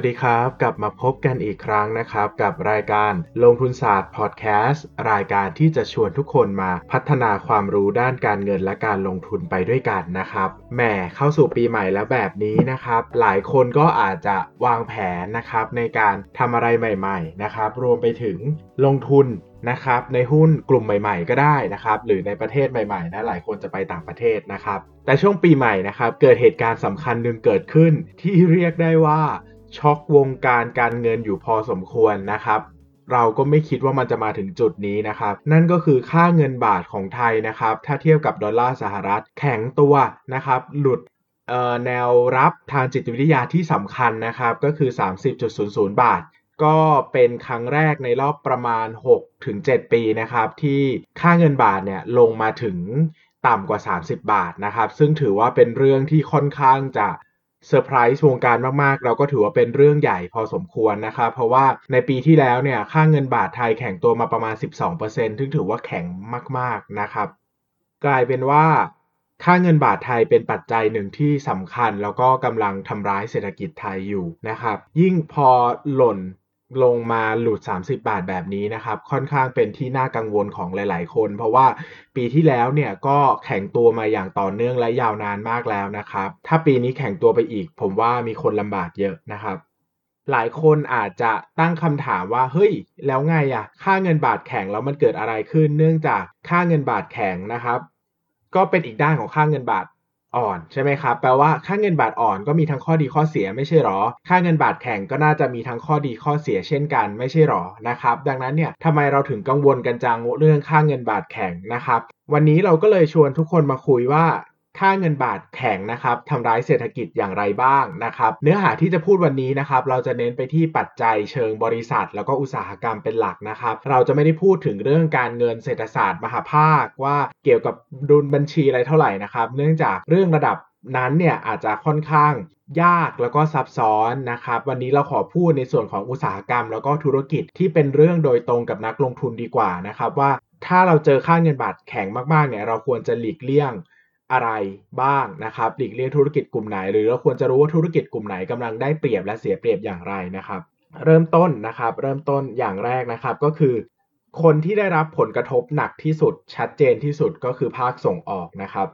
วัสดีครับ กลับมาพบกันอีกครั้งนะครับ กับรายการลงทุนศาสตร์พอดแคสต์รายการที่จะชวนทุกคนมาพัฒนาความรู้ด้านการเงินและการลงทุนไปด้วยกันนะครับแหมเข้าสู่ปีใหม่แล้วแบบนี้นะครับ หลายคนก็อาจจะวางแผนนะครับในการทำอะไรใหม่ ๆ นะครับ รวมไปถึงลงทุนนะครับในหุ้นกลุ่มใหม่ ๆ ก็ได้นะครับหรือในประเทศใหม่ๆนะหลายคนจะไปต่างประเทศนะครับ แต่ช่วงปีใหม่นะครับเกิดเหตุการณ์สำคัญหนึ่งเกิดขึ้นที่เรียกได้ว่า ช็อกวงการการเงินอยู่พอสมควรนะครับเราก็ไม่คิดว่ามันจะมาถึงจุดนี้นะครับ นั่นก็คือค่าเงินบาทของไทยนะครับ ถ้าเทียบกับดอลลาร์สหรัฐแข็งตัวนะครับ หลุดแนวรับทางจิตวิทยาที่สำคัญนะครับ ก็คือ 30.00 บาท ก็เป็นครั้งแรกในรอบประมาณ 6-7 ปีนะครับ ที่ค่าเงินบาทเนี่ยลงมาถึงต่ำกว่า 30 บาทนะครับ ซึ่งถือว่าเป็นเรื่องที่ค่อนข้างจะ เซอร์ไพรส์วงการมากๆ เราก็ถือว่าเป็นเรื่องใหญ่พอสมควรนะครับเพราะว่าในปีที่แล้วเนี่ยค่าเงินบาทไทยแข็งตัวมาประมาณ 12%ซึ่งถือว่าแข็งมากๆนะครับกลายเป็นว่าค่าเงินบาทไทยเป็นปัจจัยหนึ่งที่สำคัญ แล้วก็กำลังทำร้ายเศรษฐกิจไทยอยู่นะครับยิ่งพอหล่น ลงมาหลุด 30 บาทแบบนี้นะครับ ค่อนข้างเป็นที่น่ากังวลของหลาย ๆ คน เพราะว่าปีที่แล้วเนี่ยก็แข่งตัวมาอย่างต่อเนื่องและยาวนานมากแล้วนะครับ ถ้าปีนี้แข่งตัวไปอีก ผมว่ามีคนลำบากเยอะนะครับหลายคนอาจจะตั้งคำถามว่าเฮ้ย แล้วไงอะค่าเงินบาทแข็งแล้วมันเกิดอะไรขึ้น เนื่องจากค่าเงินบาทแข็งนะครับ ก็เป็นอีกด้านของค่าเงินบาท อ่อนใช่ไหมครับ แปลว่าค่าเงินบาทอ่อนก็มีทั้งข้อดีข้อเสียไม่ใช่หรอ ค่าเงินบาทแข็งก็น่าจะมีทั้งข้อดีข้อเสียเช่นกันไม่ใช่หรอนะครับ ดังนั้นเนี่ยทำไมเราถึงกังวลกันจังเรื่องค่าเงินบาทแข็งนะครับ วันนี้เราก็เลยชวนทุกคนมาคุยว่า ค่าเงินบาทแข็งนะครับทำร้ายเศรษฐกิจอย่างไรบ้างนะครับ เนื้อหาที่จะพูดวันนี้นะครับ เราจะเน้นไปที่ปัจจัยเชิงบริษัท แล้วก็อุตสาหกรรมเป็นหลักนะครับ เราจะไม่ได้พูดถึงเรื่องการเงินเศรษฐศาสตร์มหาภาค ว่าเกี่ยวกับดุลบัญชีอะไรเท่าไหร่นะครับ เนื่องจากเรื่องระดับนั้นเนี่ยอาจจะค่อนข้างยากแล้วก็ซับซ้อนนะครับ วันนี้เราขอพูดในส่วนของอุตสาหกรรม แล้วก็ธุรกิจที่เป็นเรื่องโดยตรงกับนักลงทุนดีกว่านะครับ ว่าถ้าเราเจอค่าเงินบาทแข็งมากๆเนี่ยเราควรจะหลีกเลี่ยง อะไรบ้างนะครับหลีกเลี่ยงธุรกิจกลุ่มไหน หรือเราควรจะรู้ว่าธุรกิจกลุ่มไหนกำลังได้เปรียบและเสียเปรียบอย่างไรนะครับ เริ่มต้นนะครับ เริ่มต้นอย่างแรกนะครับก็คือ คนที่ได้รับผลกระทบหนักที่สุด ชัดเจนที่สุดก็คือภาคส่งออกนะครับ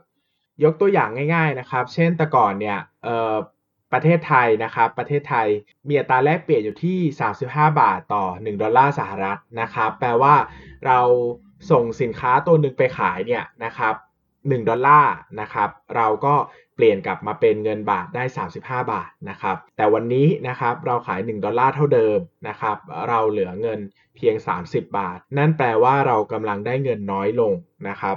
ยกตัวอย่างง่าย ๆนะครับ เช่นแต่ก่อนเนี่ยประเทศไทยนะครับ ประเทศไทยมีอัตราแลกเปลี่ยนอยู่ที่ 35 บาทต่อ 1 ดอลลาร์สหรัฐนะครับ แปลว่าเราส่งสินค้าตัวหนึ่งไปขายเนี่ยนะครับ 1ดอลลาร์นะครับเราก็เปลี่ยนกลับมาเป็นเงินบาทได้ 35 บาทนะครับแต่วันนี้นะครับเราขาย 1 ดอลลาร์เท่าเดิมนะครับเราเหลือเงินเพียง 30 บาท นั่นแปลว่าเรากำลังได้เงินน้อยลงนะครับ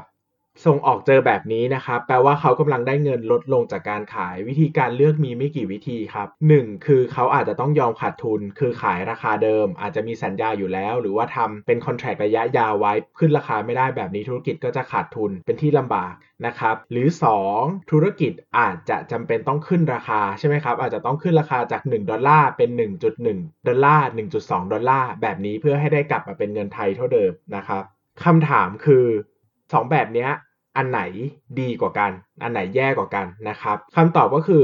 ส่งออกเจอแบบนี้นะครับแปลว่าเขากำลังได้เงินลดลงจากการขาย วิธีการเลือกมีไม่กี่วิธีครับ 1. คือเขาอาจจะต้องยอมขาดทุน คือขายราคาเดิม อาจจะมีสัญญาอยู่แล้ว หรือว่าทำเป็นคอนแทรคระยะยาวไว้ขึ้นราคาไม่ได้แบบนี้ธุรกิจก็จะขาดทุนเป็นที่ลำบากนะครับหรือ 2. ธุรกิจอาจจะจำเป็นต้องขึ้นราคาใช่ไหมครับอาจจะต้องขึ้นราคาจาก 1 ดอลลาร์เป็น 1.1 ดอลลาร์ 1.2 ดอลลาร์แบบนี้เพื่อให้ได้กลับมาเป็นเงินไทยเท่าเดิมนะครับคำถามคือ 2 แบบนี้ อันไหนดีกว่ากัน อันไหนแย่กว่ากันนะครับคำตอบก็คือ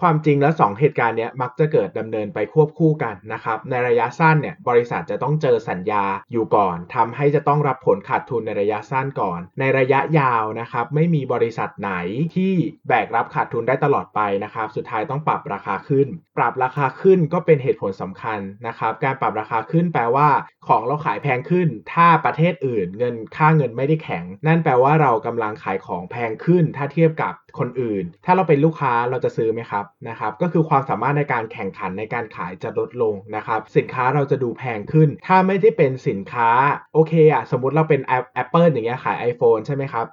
ความจริงแล้ว 2 เหตุการณ์นี้มักจะเกิดดำเนินไปควบคู่กันนะครับ ในระยะสั้นเนี่ยบริษัทจะต้องเจอสัญญาอยู่ก่อนทำให้จะต้องรับผลขาดทุนในระยะสั้นก่อน ในระยะยาวนะครับไม่มีบริษัทไหนที่แบกรับขาดทุนได้ตลอดไปนะครับ สุดท้ายต้องปรับราคาขึ้น ปรับราคาขึ้นก็เป็นเหตุผลสำคัญนะครับ การปรับราคาขึ้นแปลว่า ของเราขายแพงขึ้น ถ้าประเทศอื่น เงินค่าเงินไม่ได้แข็ง นั่นแปลว่าเรากำลังขายของแพงขึ้น ถ้าเทียบกับคนอื่น ถ้าเราเป็นลูกค้าเราจะซื้อไหมครับนะครับก็คือความสามารถในการแข่งขันในการขายจะลดลงนะครับสินค้าเราจะดูแพงขึ้น ถ้าไม่ได้เป็นสินค้าโอเคอะสมมติเราเป็น Apple อย่างเงี้ยขาย iPhone ใช่ไหมครับ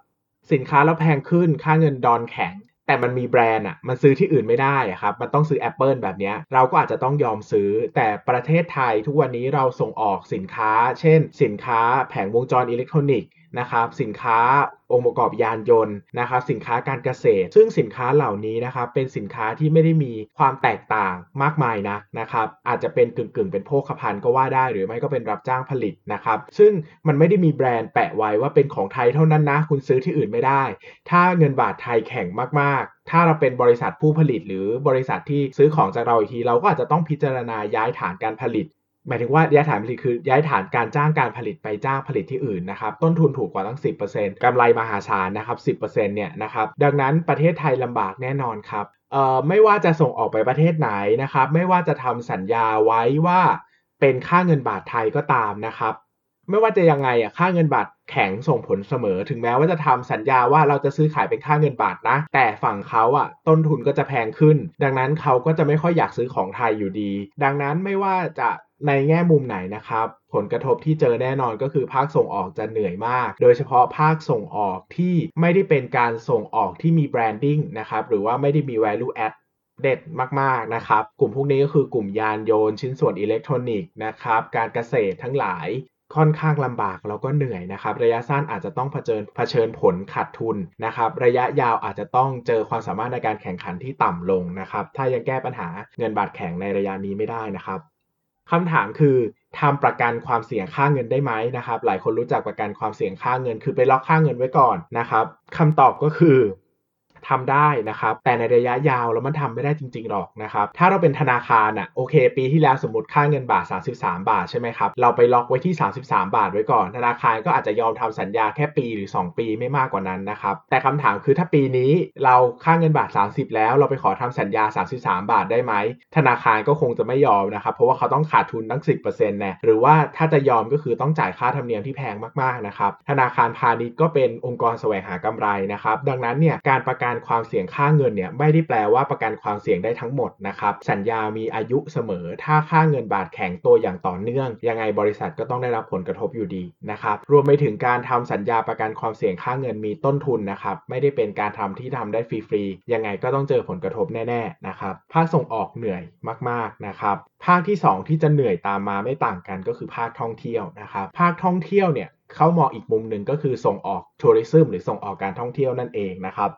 สินค้าเราแพงขึ้นค่าเงินดอนแข็งแต่มันมีแบรนด์อะ มันซื้อที่อื่นไม่ได้อะครับ มันต้องซื้อ Apple แบบนี้ เราก็อาจจะต้องยอมซื้อ แต่ประเทศไทยทุกวันนี้เราส่งออกสินค้า เช่น สินค้าแผงวงจรอิเล็กทรอนิกส์ นะครับสินค้าองค์ประกอบยานยนต์นะครับสินค้าการเกษตร ซึ่งสินค้าเหล่านี้นะครับเป็นสินค้าที่ไม่ได้มีความแตกต่างมากมายนะนะครับอาจจะเป็นกึ่งกึ่งเป็นโภคภัณฑ์ก็ว่าได้ หรือไม่ก็เป็นรับจ้างผลิตนะครับซึ่งมันไม่ได้มีแบรนด์แปะไว้ว่าเป็นของไทยเท่านั้นนะ คุณซื้อที่อื่นไม่ได้ ถ้าเงินบาทไทยแข็งมากๆ ถ้าเราเป็นบริษัทผู้ผลิต หรือบริษัทที่ซื้อของจากเราอีกทีเราก็อาจจะต้องพิจารณาย้ายฐานการผลิต หมายถึงว่าย้ายฐานผลิตคือย้ายฐานการจ้างการผลิตไปจ้างผลิตที่อื่นนะครับต้นทุนถูกกว่าตั้ง 10%กำไรมหาศาลนะครับ 10%เนี่ยนะครับดังนั้นประเทศไทยลำบากแน่นอนครับเอ่อไม่ว่าจะส่งออกไปประเทศไหนนะครับ ไม่ว่าจะทำสัญญาไว้ว่าเป็นค่าเงินบาทไทยก็ตามนะครับ ไม่ว่าจะยังไงอะค่าเงินบาทแข็งส่งผลเสมอ ถึงแม้ว่าจะทำสัญญาว่าเราจะซื้อขายเป็นค่าเงินบาทนะ แต่ฝั่งเขาอะต้นทุนก็จะแพงขึ้น ดังนั้นเขาก็จะไม่ค่อยอยากซื้อของไทยอยู่ดี ดังนั้นไม่ว่าจะ ในแง่มุมไหนนะครับ ผลกระทบที่เจอแน่นอนก็คือภาคส่งออกจะเหนื่อยมาก โดยเฉพาะภาคส่งออกที่ไม่ได้เป็นการส่งออกที่มี branding นะครับ หรือว่าไม่ได้มี value add เด็ดมากๆนะครับ กลุ่มพวกนี้ก็คือกลุ่มยานยนต์ชิ้นส่วนอิเล็กทรอนิกส์นะครับ การเกษตรทั้งหลายค่อนข้างลำบากแล้วก็เหนื่อยนะครับ ระยะสั้นอาจจะต้องเผชิญเผชิญผลขาดทุนนะครับ ระยะยาวอาจจะต้องเจอความสามารถในการแข่งขันที่ต่ำลงนะครับ ถ้ายังแก้ปัญหาเงินบาทแข็งในระยะนี้ไม่ได้นะครับ คำถามคือทำประกันความเสี่ยงค่าเงินได้ไหมนะครับ หลายคนรู้จักประกันความเสี่ยงค่าเงิน คือไปล็อกค่าเงินไว้ก่อนนะครับคำตอบก็คือ ทำได้นะครับ แต่ในระยะยาวแล้วมันทำไม่ได้จริงๆหรอกนะครับ ถ้าเราเป็นธนาคารอะโอเค ปีที่แล้วสมมติค่าเงินบาท 33 บาทใช่ไหมครับ เราไปล็อกไว้ที่ 33 บาทไว้ก่อน ธนาคารก็อาจจะยอมทำสัญญาแค่ปีหรือ 2 ปีไม่มากกว่านั้นนะครับ แต่คำถามคือถ้าปีนี้เราค่าเงินบาท 30 แล้ว เราไปขอทำสัญญา 33 บาทได้ไหม ธนาคารก็คงจะไม่ยอมนะครับ เพราะว่าเขาต้องขาดทุนตั้ง 10%แน่หรือว่าถ้าจะยอมก็คือต้องจ่ายค่าธรรมเนียมที่แพงมากๆนะครับ ธนาคารพาณิชย์ก็เป็นองค์กรแสวงหากำไรนะครับ ดังนั้นเนี่ยการประกันความเสี่ยงค่าเงินเนี่ยไม่ได้แปลว่าประกันความเสี่ยงได้ทั้งหมดนะครับสัญญามีอายุเสมอ ถ้าค่าเงินบาทแข็งตัวอย่างต่อเนื่อง ยังไงบริษัทก็ต้องได้รับผลกระทบอยู่ดีนะครับรวมไปถึงการทำสัญญาประกันความเสี่ยงค่าเงินมีต้นทุนนะครับไม่ได้เป็นการทำที่ทำได้ฟรีๆยังไงก็ต้องเจอผลกระทบแน่ๆนะครับภาคส่งออกเหนื่อยมากๆนะครับภาคที่ 2 ที่จะเหนื่อยตามมาไม่ต่างกันก็คือภาคท่องเที่ยวนะครับภาคท่องเที่ยวเนี่ยเขามองอีกมุมหนึ่งก็คือส่งออกทัวริซึมหรือส่งออกการท่องเที่ยวนั่นเองนะครับ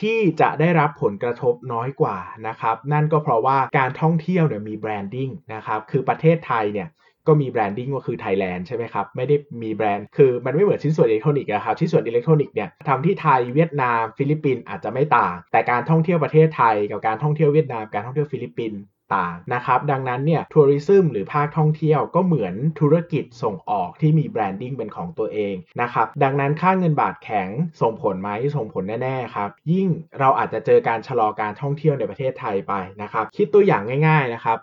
ที่จะได้รับผลกระทบน้อยกว่านะครับนั่นก็เพราะว่าการท่องเที่ยวเนี่ยมีแบรนดิ้งนะครับคือประเทศไทยเนี่ยก็มี branding ก็คือไทยแลนด์ใช่ไหมครับ ไม่ได้มีแบรนด์ คือมันไม่เหมือนชิ้นส่วนอิเล็กทรอนิกส์นะครับ ชิ้นส่วนอิเล็กทรอนิกส์เนี่ยทำที่ไทยเวียดนาม ฟิลิปปินส์อาจจะไม่ต่าง แต่การท่องเที่ยวประเทศไทย กับการท่องเที่ยวเวียดนาม การท่องเที่ยวฟิลิปปินส์ ต่างนะครับดังนั้นเนี่ย tourism หรือภาคท่องเที่ยวก็เหมือนธุรกิจส่งออกที่มี branding เป็นของตัวเองนะครับดังนั้นค่าเงินบาทแข็งส่งผลไหมส่งผลแน่ๆครับยิ่งเราอาจจะเจอการชะลอการท่องเที่ยวในประเทศไทยไปนะครับคิดตัวอย่างง่ายๆนะครับ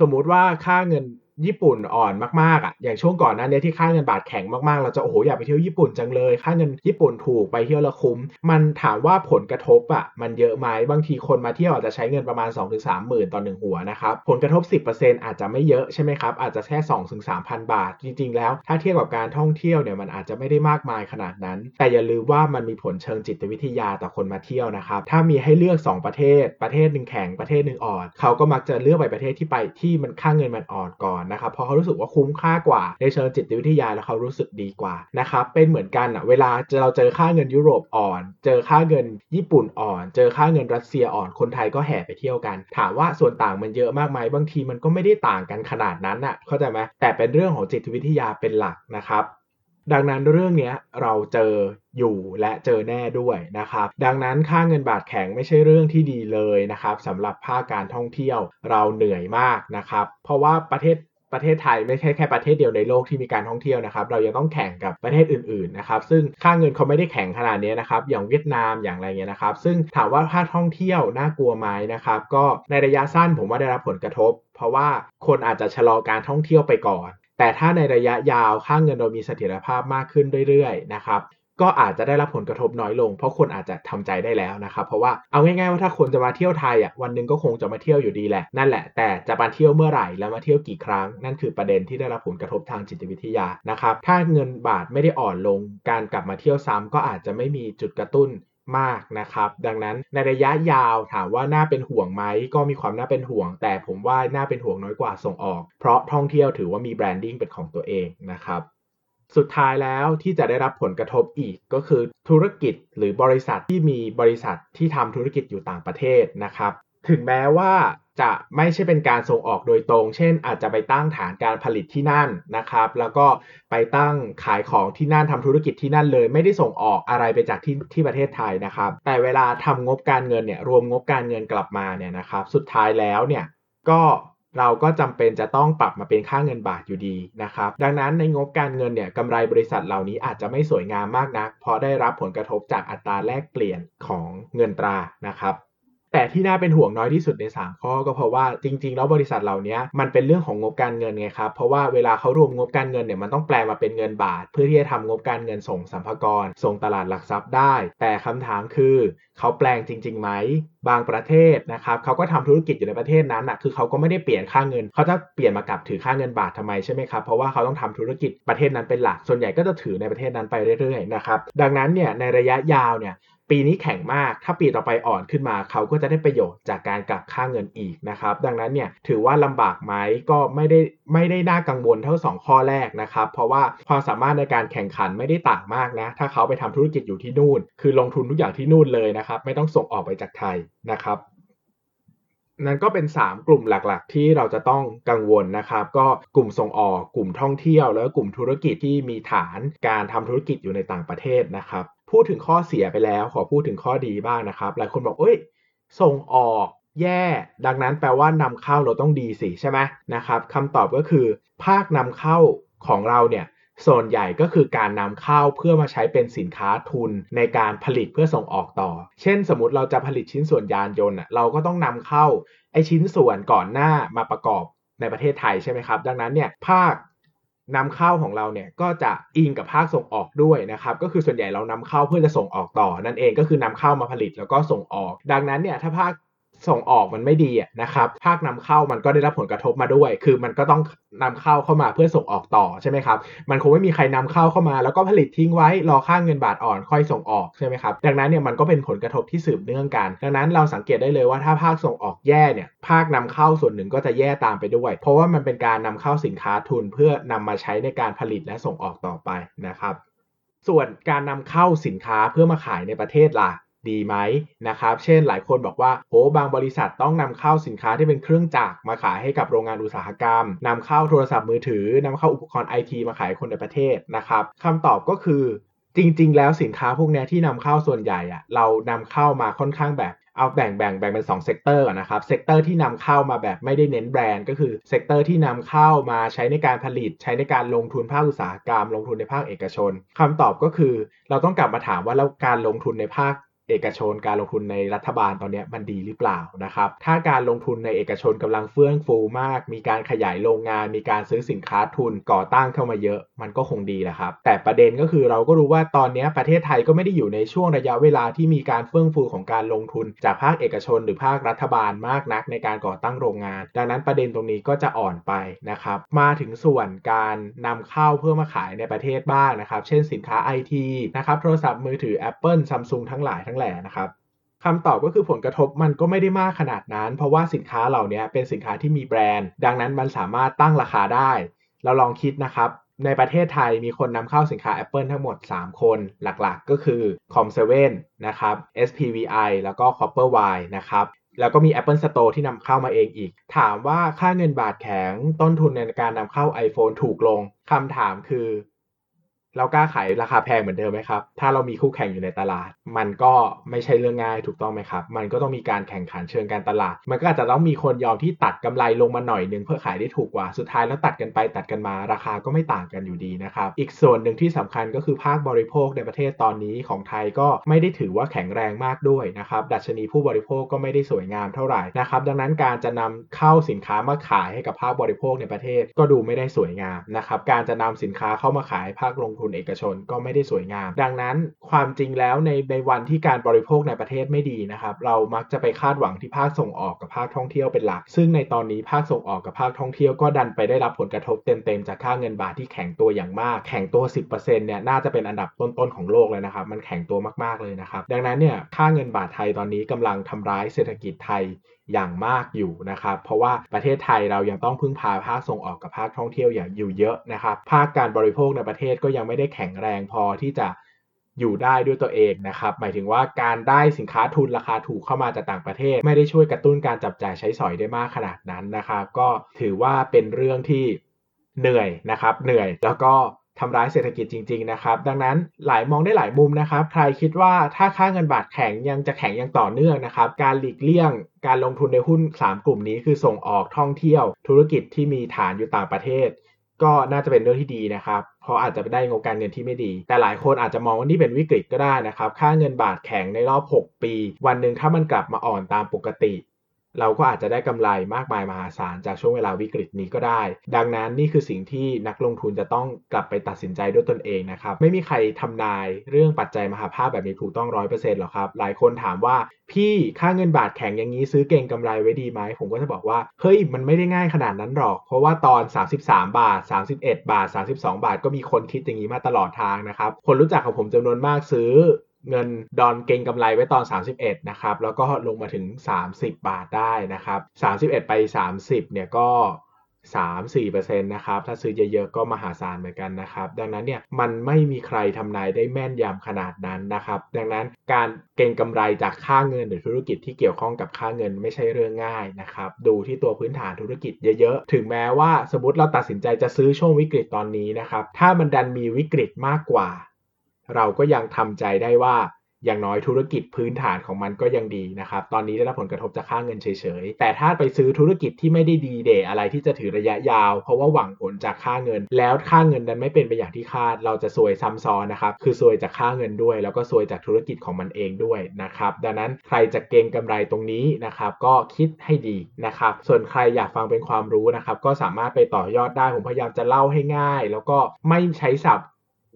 สมมุติว่าค่าเงิน ญี่ปุ่นอ่อนมากๆอะอย่างช่วงก่อนหน้านี้ที่ค่าเงินบาทแข็งมากๆ เราจะโอ้โหอยากไปเที่ยวญี่ปุ่นจังเลย ค่าเงินญี่ปุ่นถูกไปเที่ยวละคุ้ม มันถามว่าผลกระทบอะมันเยอะไหมบางทีคนมาเที่ยวอาจจะใช้เงินประมาณ 2-3หมื่นต่อหนึ่งหัวนะครับผลกระทบ 10%อาจจะไม่เยอะใช่ไหมครับอาจจะแค่2-3,000 บาท จริง ๆ แล้ว ถ้าเทียบกับการท่องเที่ยวเนี่ยมันอาจจะไม่ได้มากมายขนาดนั้น แต่อย่าลืมว่ามันมีผลเชิงจิตวิทยาต่อคนมาเที่ยวนะครับถ้ามีให้เลือก 2 ประเทศ ประเทศหนึ่งแข็งประเทศหนึ่งอ่อนเขาก็มักจะเลือกไปประเทศที่ไปที่มันค่าเงินมันอ่อนก่อนนะครับเพราะเขารู้สึกว่าคุ้มค่ากว่าในเชิงจิตวิทยาแล้วเขารู้สึกดีกว่านะครับเป็นเหมือนกันอะเวลาเราเจอค่าเงินยุโรปอ่อน เจอค่าเงินญี่ปุ่นอ่อน เจอค่าเงินรัสเซียอ่อนคนไทยก็แห่ไปเที่ยวกัน ถามว่าส่วนต่างมันเยอะมากไหมบางทีมันก็ไม่ได้ต่างกันขนาดนั้นอะเข้าใจไหมแต่เป็นเรื่องของจิตวิทยาเป็นหลักนะครับดังนั้นเรื่องนี้เราเจออยู่และเจอแน่ด้วยนะครับ ดังนั้นค่าเงินบาทแข็งไม่ใช่เรื่องที่ดีเลยนะครับสำหรับภาคการท่องเที่ยวเราเหนื่อยมากนะครับ เพราะว่าประเทศ ประเทศไทยไม่ใช่แค่ประเทศเดียวในโลกที่มีการท่องเที่ยวนะครับ เรายังต้องแข่งกับประเทศอื่นๆนะครับ ซึ่งค่าเงินเขาไม่ได้แข็งขนาดนี้นะครับ อย่างเวียดนามอย่างไรเงี้ยนะครับ ซึ่งถามว่าภาคท่องเที่ยวน่ากลัวไหมนะครับ ก็ในระยะสั้นผมว่าได้รับผลกระทบ เพราะว่าคนอาจจะชะลอการท่องเที่ยวไปก่อน แต่ถ้าในระยะยาวค่าเงินเรามีเสถียรภาพมากขึ้นเรื่อยๆนะครับ ก็อาจจะได้รับผลกระทบน้อยลง เพราะคนอาจจะทำใจได้แล้วนะครับ เพราะว่าเอาง่ายๆว่าถ้าคนจะมาเที่ยวไทยอะวันหนึ่งก็คงจะมาเที่ยวอยู่ดีแหละนั่นแหละแต่จะมาเที่ยวเมื่อไหร่แล้วมาเที่ยวกี่ครั้ง นั่นคือประเด็นที่ได้รับผลกระทบทางจิตวิทยานะครับถ้าเงินบาทไม่ได้อ่อนลง การกลับมาเที่ยวซ้ำก็อาจจะไม่มีจุดกระตุ้นมากนะครับ ดังนั้นในระยะยาวถามว่าน่าเป็นห่วงไหมก็มีความน่าเป็นห่วง แต่ผมว่าน่าเป็นห่วงน้อยกว่าส่งออก เพราะท่องเที่ยวถือว่ามีแบรนดิ้งเป็นของตัวเองนะครับ สุดท้ายแล้วที่จะได้รับผลกระทบอีกก็คือธุรกิจหรือบริษัทที่มีบริษัทที่ทำธุรกิจอยู่ต่างประเทศนะครับ ถึงแม้ว่าจะไม่ใช่เป็นการส่งออกโดยตรง เช่น อาจจะไปตั้งฐานการผลิตที่นั่นนะครับ แล้วก็ไปตั้งขายของที่นั่นทำธุรกิจที่นั่นเลย ไม่ได้ส่งออกอะไรไปจากที่ที่ประเทศไทยนะครับ แต่เวลาทำงบการเงินเนี่ย รวมงบการเงินกลับมาเนี่ยนะครับ สุดท้ายแล้วเนี่ย ก็ เราก็จำเป็นจะต้องปรับมาเป็นค่าเงินบาทอยู่ดีนะครับ ดังนั้นในงบการเงินเนี่ยกำไรบริษัทเหล่านี้อาจจะไม่สวยงามมากนะัก เพราะได้รับผลกระทบจากอัตราแลกเปลี่ยนของเงินตรานะครับ แต่ที่น่าเป็นห่วงน้อยที่สุดใน 3 ข้อ ก็เพราะว่าจริง ๆ แล้วบริษัทเหล่านี้มันเป็นเรื่องของงบการเงินไงครับ เพราะว่าเวลาเขารวมงบการเงินเนี่ยมันต้องแปลมาเป็นเงินบาท เพื่อที่จะทำงบการเงินส่งสัมภาระส่งตลาดหลักทรัพย์ได้ แต่คำถามคือเขาแปลงจริงๆไหมบางประเทศนะครับเขาก็ทำธุรกิจอยู่ในประเทศนั้นอะคือเขาก็ไม่ได้เปลี่ยนค่าเงิน เขาจะเปลี่ยนมากลับถือค่าเงินบาททำไมใช่ไหมครับเพราะว่าเขาต้องทำธุรกิจประเทศนั้นเป็นหลักส่วนใหญ่ก็จะถือในประเทศนั้นไปเรื่อยๆนะครับดังนั้นเนี่ยในระยะยาวเนี่ย ปีนี้แข็งมาก ถ้าปีต่อไปอ่อนขึ้นมาเขาก็จะได้ประโยชน์จากการกลับค่าเงินอีกนะครับ ดังนั้นเนี่ยถือว่าลำบากไหมก็ไม่ได้ไม่ได้น่ากังวลเท่า 2 ข้อแรกนะครับ เพราะว่าความสามารถในการแข่งขันไม่ได้ต่างมากนะ ถ้าเขาไปทำธุรกิจอยู่ที่นู่น คือลงทุนทุกอย่างที่นู่นเลยนะครับ ไม่ต้องส่งออกไปจากไทยนะครับนั่นก็เป็น 3 กลุ่มหลักๆ ที่เราจะต้องกังวลนะครับ ก็กลุ่มส่งออก กลุ่มท่องเที่ยว แล้วกลุ่มธุรกิจที่มีฐานการทำธุรกิจอยู่ในต่างประเทศนะครับ พูดถึงข้อเสียไปแล้วขอพูดถึงข้อดีบ้างนะครับหลายคนบอกเอ้ย ส่งออกแย่ ดังนั้นแปลว่านำเข้าเราต้องดีสิใช่ไหมนะครับคำตอบก็คือ ภาคนำเข้าของเราเนี่ยส่วนใหญ่ก็คือการนำเข้าเพื่อมาใช้เป็นสินค้าทุนในการผลิตเพื่อส่งออกต่อ เช่น สมมติเราจะผลิตชิ้นส่วนยานยนต์เราก็ต้องนำเข้าไอชิ้นส่วนก่อนหน้ามาประกอบในประเทศไทยใช่ไหมครับ ดังนั้นเนี่ยภาค นำเข้าของเราเนี่ยก็จะอิงกับภาคส่งออกด้วยนะครับก็คือส่วนใหญ่เรานำเข้าเพื่อจะส่งออกต่อนั่นเองก็คือนำเข้ามาผลิตแล้วก็ส่งออก ดังนั้นเนี่ยถ้าภาค ส่งออกมันไม่ดีนะครับภาคนำเข้ามันก็ได้รับผลกระทบมาด้วย คือมันก็ต้องนำเข้าเข้ามาเพื่อส่งออกต่อใช่ไหมครับมันคงไม่มีใครนำเข้าเข้ามา แล้วก็ผลิตทิ้งไว้รอค่าเงินบาทอ่อนค่อยส่งออกใช่ไหมครับดังนั้นเนี่ยมันก็เป็นผลกระทบที่สืบเนื่องกัน ดังนั้นเราสังเกตได้เลยว่าถ้าภาคส่งออกแย่เนี่ยภาคนำเข้าส่วนหนึ่งก็จะแย่ตามไปด้วย เพราะว่ามันเป็นการนำเข้าสินค้าทุนเพื่อนำมาใช้ในการผลิตและส่งออกต่อไปนะครับส่วนการนำเข้าสินค้าเพื่อมาขายในประเทศล่ะ ดีไหมนะครับ เช่นหลายคนบอกว่าโหบางบริษัทต้องนำเข้าสินค้าที่เป็นเครื่องจักรมาขายให้กับโรงงานอุตสาหกรรมนำเข้าโทรศัพท์มือถือนำเข้าอุปกรณ์ไอทีมาขายคนในประเทศนะครับคำตอบก็คือจริง ๆ แล้วสินค้าพวกนี้ที่นำเข้าส่วนใหญ่อะเรานำเข้ามาค่อนข้างแบบเอาแบ่งแบ่งแบ่งเป็น2 sector นะครับ sector ที่นำเข้ามาแบบไม่ได้เน้นแบรนด์ก็คือ sector ที่นำเข้ามาใช้ในการผลิต ใช้ในการลงทุนภาคอุตสาหกรรม ลงทุนในภาคเอกชนคำตอบก็คือ เราต้องกลับมาถามว่าแล้วการลงทุนในภาค เอกชนการลงทุนในรัฐบาลตอนนี้มันดีหรือเปล่านะครับ ถ้าการลงทุนในเอกชนกำลังเฟื่องฟูมาก มีการขยายโรงงาน มีการซื้อสินค้าทุนก่อตั้งเข้ามาเยอะ มันก็คงดีแหละครับ แต่ประเด็นก็คือเราก็รู้ว่าตอนนี้ประเทศไทยก็ไม่ได้อยู่ในช่วงระยะเวลาที่มีการเฟื่องฟูของการลงทุน จากภาคเอกชนหรือภาครัฐบาลมากนักในการก่อตั้งโรงงาน ดังนั้นประเด็นตรงนี้ก็จะอ่อนไปนะครับ มาถึงส่วนการนำเข้าเพื่อมาขายในประเทศบ้างนะครับ เช่นสินค้าไอทีนะครับ โทรศัพท์มือถือ Apple Samsung ทั้งหลายทั้งแหล่นะครับคำตอบก็คือผลกระทบมันก็ไม่ได้มากขนาดนั้น เพราะว่าสินค้าเหล่านี้เป็นสินค้าที่มีแบรนด์ ดังนั้นมันสามารถตั้งราคาได้ เราลองคิดนะครับ ในประเทศไทยมีคนนำเข้าสินค้า Apple ทั้งหมด 3 คนหลักๆ ก็คือ Com7 นะครับ SPVI แล้วก็ CopperY นะครับแล้วก็มี Apple Store ที่นำเข้ามาเองอีก ถามว่าค่าเงินบาทแข็งต้นทุนในการนำเข้า iPhone ถูกลงคำถามคือ เรากล้าขายราคาแพงเหมือนเดิมไหมครับ ถ้าเรามีคู่แข่งอยู่ในตลาด มันก็ไม่ใช่เรื่องง่ายถูกต้องไหมครับ มันก็ต้องมีการแข่งขันเชิงการตลาด มันก็อาจจะต้องมีคนยอมที่ตัดกำไรลงมาหน่อยนึงเพื่อขายได้ถูกกว่า สุดท้ายแล้วตัดกันไปตัดกันมาราคาก็ไม่ต่างกันอยู่ดีนะครับ อีกส่วนหนึ่งที่สำคัญก็คือภาคบริโภคในประเทศตอนนี้ของไทยก็ไม่ได้ถือว่าแข็งแรงมากด้วยนะครับ ดัชนีผู้บริโภคก็ไม่ได้สวยงามเท่าไหร่นะครับ ดังนั้นการจะนำเข้าสินค้ามาขายให้กับภาคบริโภคในประเทศ ก็ดูไม่ได้สวยงามนะครับ การจะนำสินค้าเข้ามาขายภาคลงทุนเอกชนก็ไม่ได้สวยงาม ดังนั้นความจริงแล้วในในวันที่การบริโภคในประเทศไม่ดีนะครับเรามักจะไปคาดหวังที่ภาคส่งออกกับภาคท่องเที่ยวเป็นหลัก ซึ่งในตอนนี้ภาคส่งออกกับภาคท่องเที่ยวก็ดันไปได้รับผลกระทบเต็มๆจากค่าเงินบาทที่แข็งตัวอย่างมาก แข็งตัว 10%เนี่ยน่าจะเป็นอันดับต้นๆของโลกเลยนะครับ มันแข็งตัวมากๆเลยนะครับ ดังนั้นเนี่ยค่าเงินบาทไทยตอนนี้กำลังทำร้ายเศรษฐกิจไทย อย่างมากอยู่นะครับ เพราะว่าประเทศไทยเรายังต้องพึ่งพาภาคส่งออกกับภาคท่องเที่ยวอย่างอยู่เยอะนะครับ ภาคการบริโภคในประเทศก็ยังไม่ได้แข็งแรงพอที่จะอยู่ได้ด้วยตัวเองนะครับ หมายถึงว่าการได้สินค้าทุนราคาถูกเข้ามาจากต่างประเทศ ไม่ได้ช่วยกระตุ้นการจับจ่ายใช้สอยได้มากขนาดนั้นนะครับ ก็ถือว่าเป็นเรื่องที่เหนื่อยนะครับ เหนื่อยแล้วก็ ทำร้ายเศรษฐกิจจริง ๆ นะครับ ดังนั้นหลายมองได้หลายมุมนะครับ ใครคิดว่าถ้าค่าเงินบาทแข็งยังจะแข็งยังต่อเนื่องนะครับ การหลีกเลี่ยง การลงทุนในหุ้น 3 กลุ่มนี้คือส่งออกท่องเที่ยว ธุรกิจที่มีฐานอยู่ต่างประเทศ ก็น่าจะเป็นเรื่องที่ดีนะครับเพราะอาจจะได้งบการเงินที่ไม่ดี แต่หลายคนอาจจะมองว่านี่เป็นวิกฤตก็ได้นะครับ ค่าเงินบาทแข็งในรอบ 6 ปี วันหนึ่งถ้ามันกลับมาอ่อนตามปกติ เราก็อาจจะได้กำไรมากมายมหาศาลจากช่วงเวลาวิกฤตนี้ก็ได้ ดังนั้นนี่คือสิ่งที่นักลงทุนจะต้องกลับไปตัดสินใจด้วยตนเองนะครับ ไม่มีใครทำนายเรื่องปัจจัยมหาภาพแบบนี้ถูกต้องร้อยเปอร์เซ็นต์หรอกครับ หลายคนถามว่าพี่ค่าเงินบาทแข็งอย่างนี้ซื้อเก่งกำไรไว้ดีไหม ผมก็จะบอกว่า เฮ้ย มันไม่ได้ง่ายขนาดนั้นหรอก เพราะว่าตอน 33 บาท 31 บาท 32 บาท ก็มีคนคิดอย่างนี้มาตลอดทางนะครับ คนรู้จักของผมจำนวนมากซื้อ เงินดอนเก่งกำไรไว้ตอน 31 นะครับ แล้วก็ลงมาถึง 30 บาทได้นะครับ 31 ไป 30 เนี่ยก็3-4%นะครับ ถ้าซื้อเยอะๆ ก็มหาศาลเหมือนกันนะครับ ดังนั้นเนี่ยมันไม่มีใครทำนายได้แม่นยำขนาดนั้นนะครับ ดังนั้นการเก่งกำไรจากค่าเงินหรือธุรกิจที่เกี่ยวข้องกับค่าเงินไม่ใช่เรื่องง่ายนะครับ ดูที่ตัวพื้นฐานธุรกิจเยอะๆ ถึงแม้ว่าสมมติเราตัดสินใจจะซื้อช่วงวิกฤตตอนนี้นะครับ ถ้ามันดันมีวิกฤตมากกว่า เราก็ยังทำใจได้ว่าอย่างน้อยธุรกิจพื้นฐานของมันก็ยังดีนะครับ ตอนนี้ได้รับผลกระทบจากค่าเงินเฉยๆ แต่ถ้าไปซื้อธุรกิจที่ไม่ได้ดีเดย์อะไรที่จะถือระยะยาว เพราะว่าหวังผลจากค่าเงิน แล้วค่าเงินนั้นไม่เป็นไปอย่างที่คาด เราจะซวยซ้ำซ้อนนะครับ คือซวยจากค่าเงินด้วย แล้วก็ซวยจากธุรกิจของมันเองด้วยนะครับ ดังนั้นใครจะเก็งกำไรตรงนี้นะครับ ก็คิดให้ดีนะครับ ส่วนใครอยากฟังเป็นความรู้นะครับ ก็สามารถไปต่อยอดได้ ผมพยายามจะเล่าให้ง่าย แล้วก็ไม่ใช้ศัพท์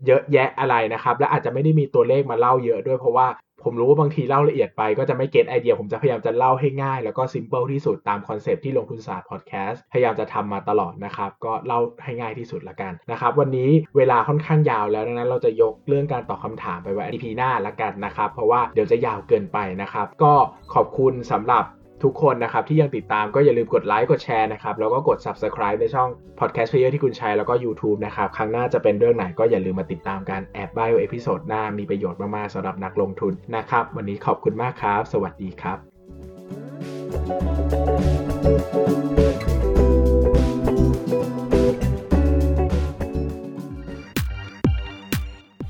เยอะแยะอะไรนะครับ และอาจจะไม่ได้มีตัวเลขมาเล่าเยอะด้วยเพราะว่าผมรู้ว่าบางทีเล่าละเอียดไปก็จะไม่ get idea ผมจะพยายามจะเล่าให้ง่าย แล้วก็ simple ที่สุดตาม concept ที่ลงทุนศาสตร์พอดแคสต์พยายามจะทำมาตลอดนะครับ ก็เล่าให้ง่ายที่สุดละกันนะครับ วันนี้เวลาค่อนข้างยาวแล้วดังนั้นเราจะยกเรื่องการตอบคำถามไปไว้ EP หน้าละกันนะครับ เพราะว่าเดี๋ยวจะยาวเกินไปนะครับ ก็ขอบคุณสำหรับ ทุกคนนะครับที่ยังติดตามก็อย่าลืมกดไลค์กดแชร์นะครับแล้วก็กด Subscribe ในช่อง Podcast Player ที่คุณใช้แล้วก็ YouTube นะครับครั้งหน้าจะเป็นเรื่องไหนก็อย่าลืมมาติดตามกันแอบบอก episode หน้ามีประโยชน์มาก ๆสำหรับนักลงทุนนะครับ วันนี้ขอบคุณมากครับ สวัสดีครับ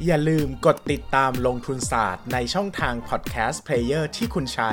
อย่าลืมกดติดตามลงทุนศาสตร์ในช่องทาง Podcast Player ที่คุณใช้